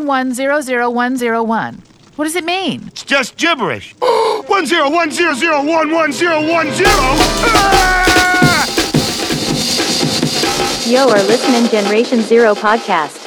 101100101. What does it mean? It's just gibberish. one zero one zero zero one one zero one zero. Ah! Yo are listening Generation Zero podcast.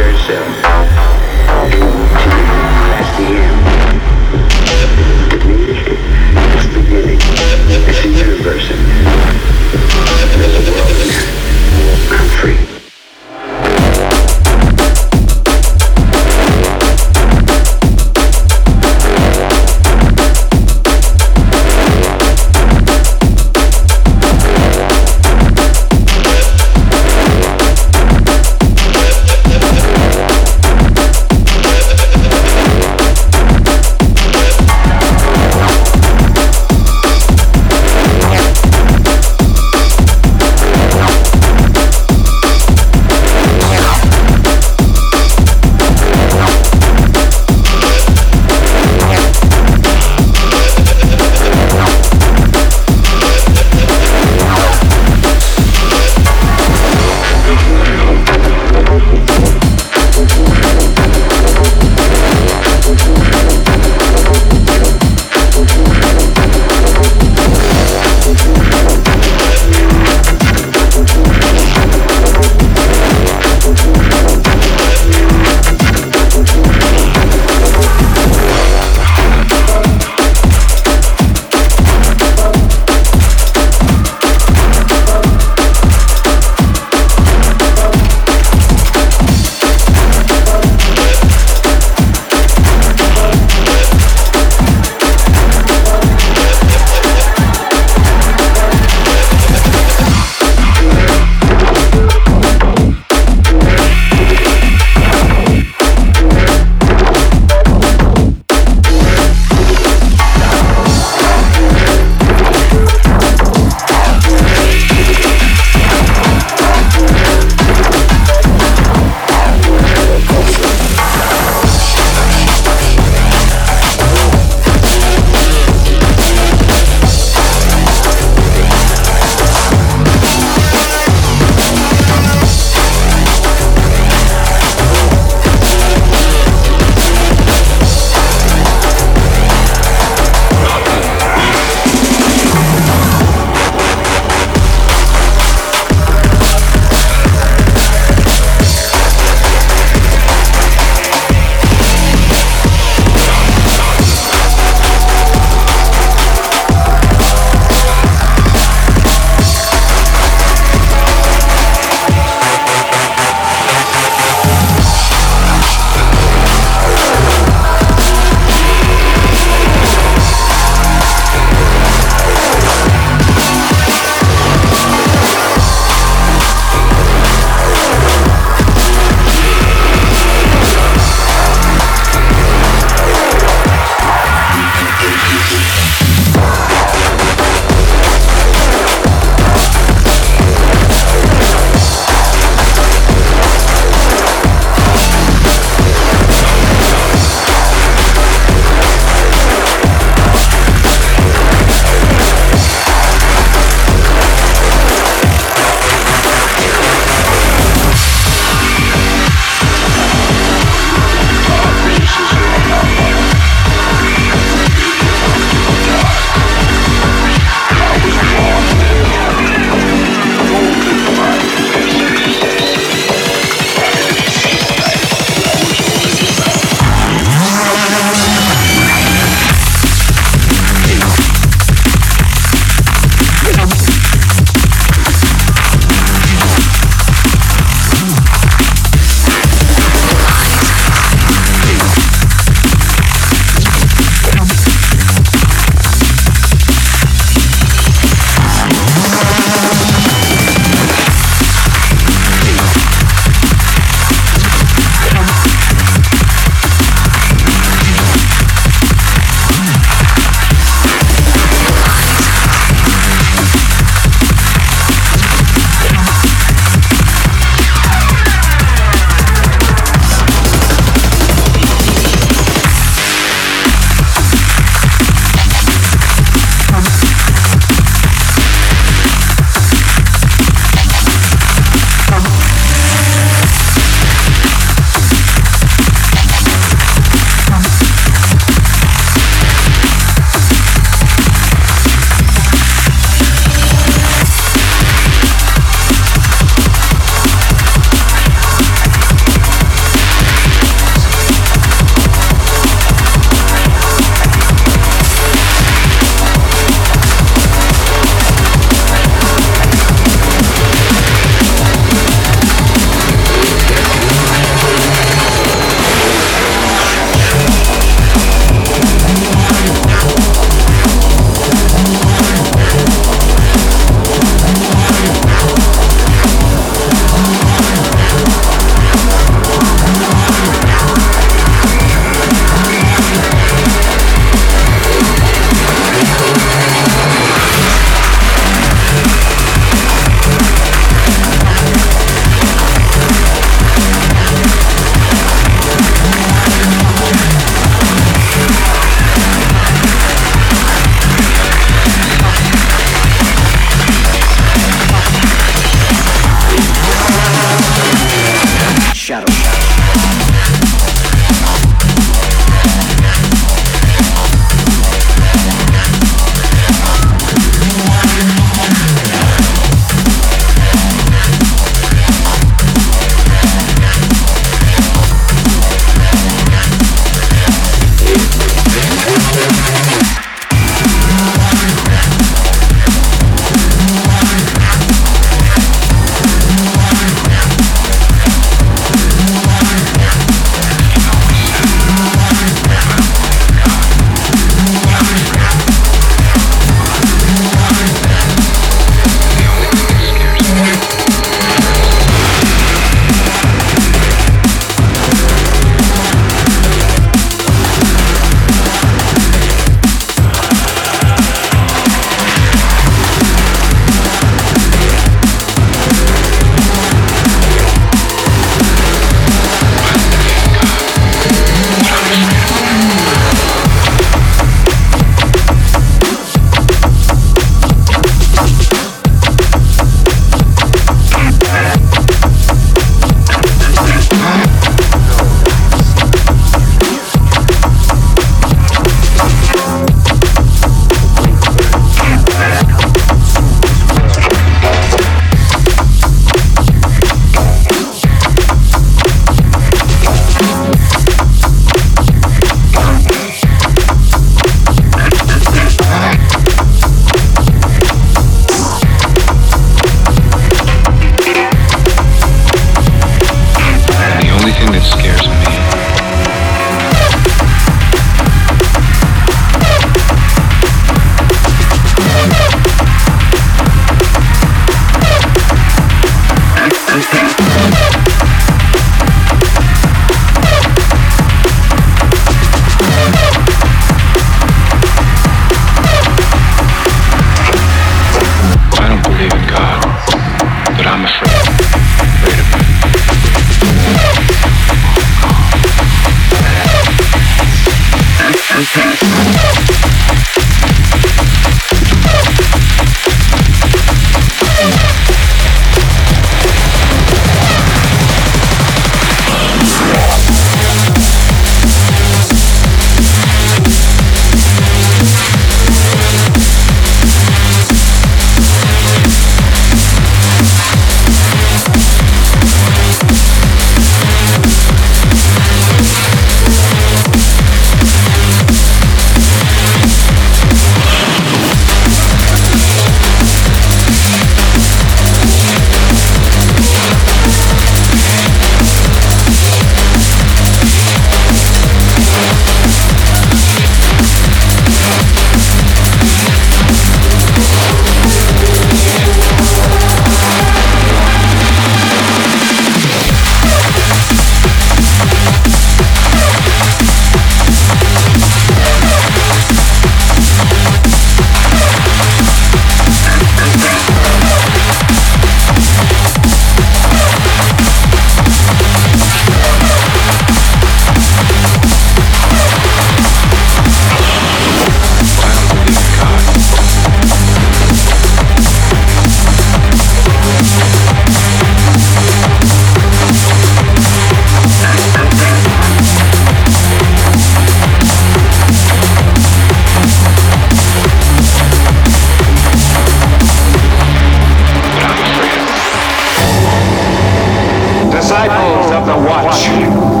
disciples of the watch.